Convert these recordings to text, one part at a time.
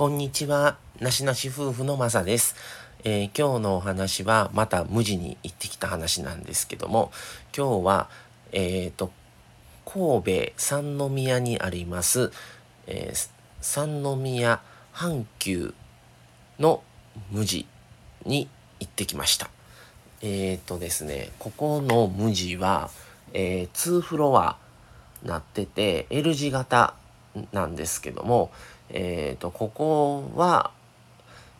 こんにちは。なしなし夫婦のまさです。えー、今日のお話はまた無事に行ってきた話なんですけども、今日は、えっ、ー、と、神戸三宮にあります、えー、三宮阪急の無地に行ってきました。えっ、ー、とですね、ここの無地は、えー、2フロアなってて L 字型なんですけども、えっ、ー、と、ここは、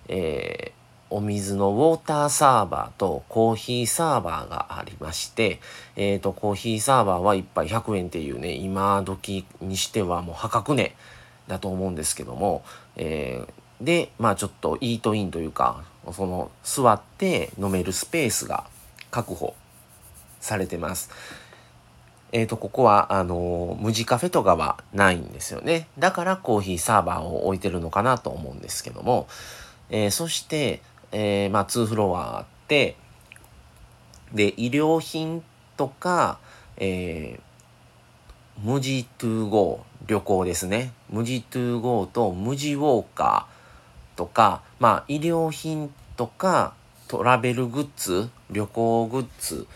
えー、お水のウォーターサーバーとコーヒーサーバーがありまして、えっ、ー、と、コーヒーサーバーは1杯100円っていうね、今時にしてはもう破格値だと思うんですけども、えー、で、まあちょっとイートインというか、その座って飲めるスペースが確保されてます。えっ、ー、と、ここは、あの、 MUJI カフェとかはないんですよね。だからコーヒーサーバーを置いてるのかなと思うんですけども、えー、そして、えー、まあ、2フロアあって、で、衣料品とか、えー、 MUJI to GO、旅行ですね。無地トゥーゴーと無地ウォーカーとか、まあ、衣料品とか、トラベルグッズ、旅行グッズ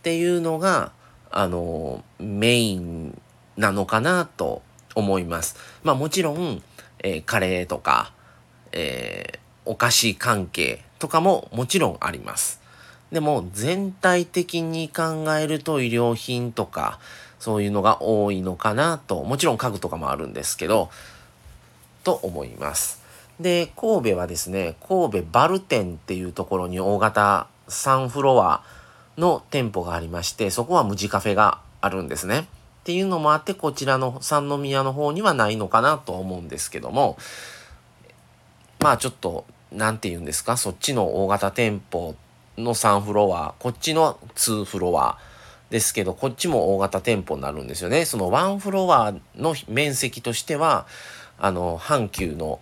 っていうのが、あの、メインなのかなと思います。まあもちろん、えー、カレーとか、えー、お菓子関係とかももちろんあります。でも全体的に考えると衣料品とかそういうのが多いのかなと、もちろん家具とかもあるんですけど、と思います。で、神戸はですね、神戸バル店っていうところに大型3フロアの店舗がありまして、そこは無地カフェがあるんですね。っていうのもあって、こちらの三宮の方にはないのかなと思うんですけども、まあちょっと、なんて言うんですか、そっちの大型店舗の3フロア、こっちの2フロアですけど、こっちも大型店舗になるんですよね。その1フロアの面積としては、あの、阪急の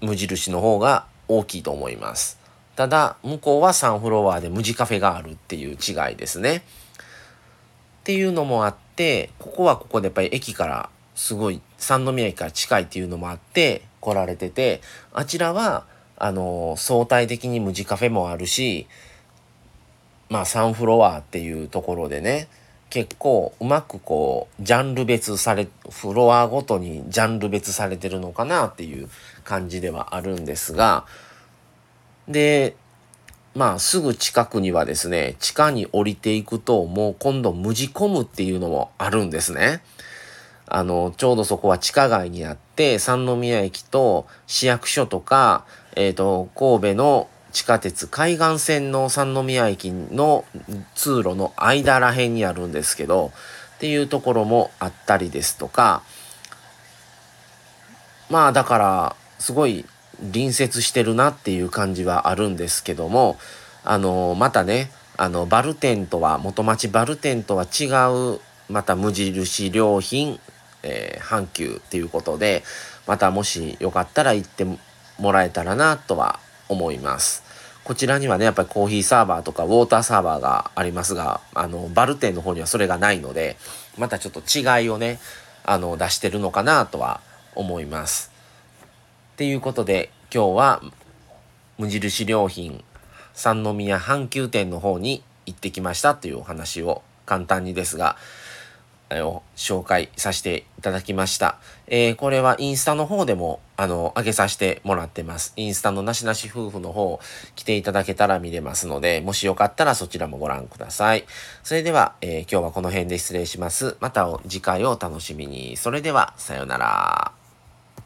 無印の方が大きいと思います。ただ、向こうは3フロアで無地カフェがあるっていう違いですね。っていうのもあって、ここはここでやっぱり駅からすごい三宮駅から近いっていうのもあって来られてて、あちらは、あの、相対的に無地カフェもあるし、まあ3フロアっていうところでね、結構うまくこう、ジャンル別され、フロアごとにジャンル別されてるのかなっていう感じではあるんですが、で、まあ、すぐ近くにはですね、地下に降りていくと、もう今度無事込むっていうのもあるんですね。あの、ちょうどそこは地下街にあって、三宮駅と市役所とか、えっ、ー、と、神戸の地下鉄海岸線の三宮駅の通路の間ら辺にあるんですけど、っていうところもあったりですとか、まあだから、すごい隣接してるなっていう感じはあるんですけども、あの、またね、あの、バルテンとは、元町バルテンとは違う、また無印良品、えー、阪急っていうことで、またもしよかったら行ってもらえたらなとは思います。こちらにはね、やっぱりコーヒーサーバーとかウォーターサーバーがありますが、あの、バルテンの方にはそれがないので、またちょっと違いをね、あの、出してるのかなとは思います。っていうことで今日は無印良品三宮阪急店の方に行ってきましたというお話を簡単にですが、えー、紹介させていただきました。えー、これはインスタの方でも、あの、上げさせてもらってます。インスタのなしなし夫婦の方、来ていただけたら見れますので、もしよかったらそちらもご覧ください。それでは、えー、今日はこの辺で失礼します。また次回をお楽しみに。それでは、さようなら。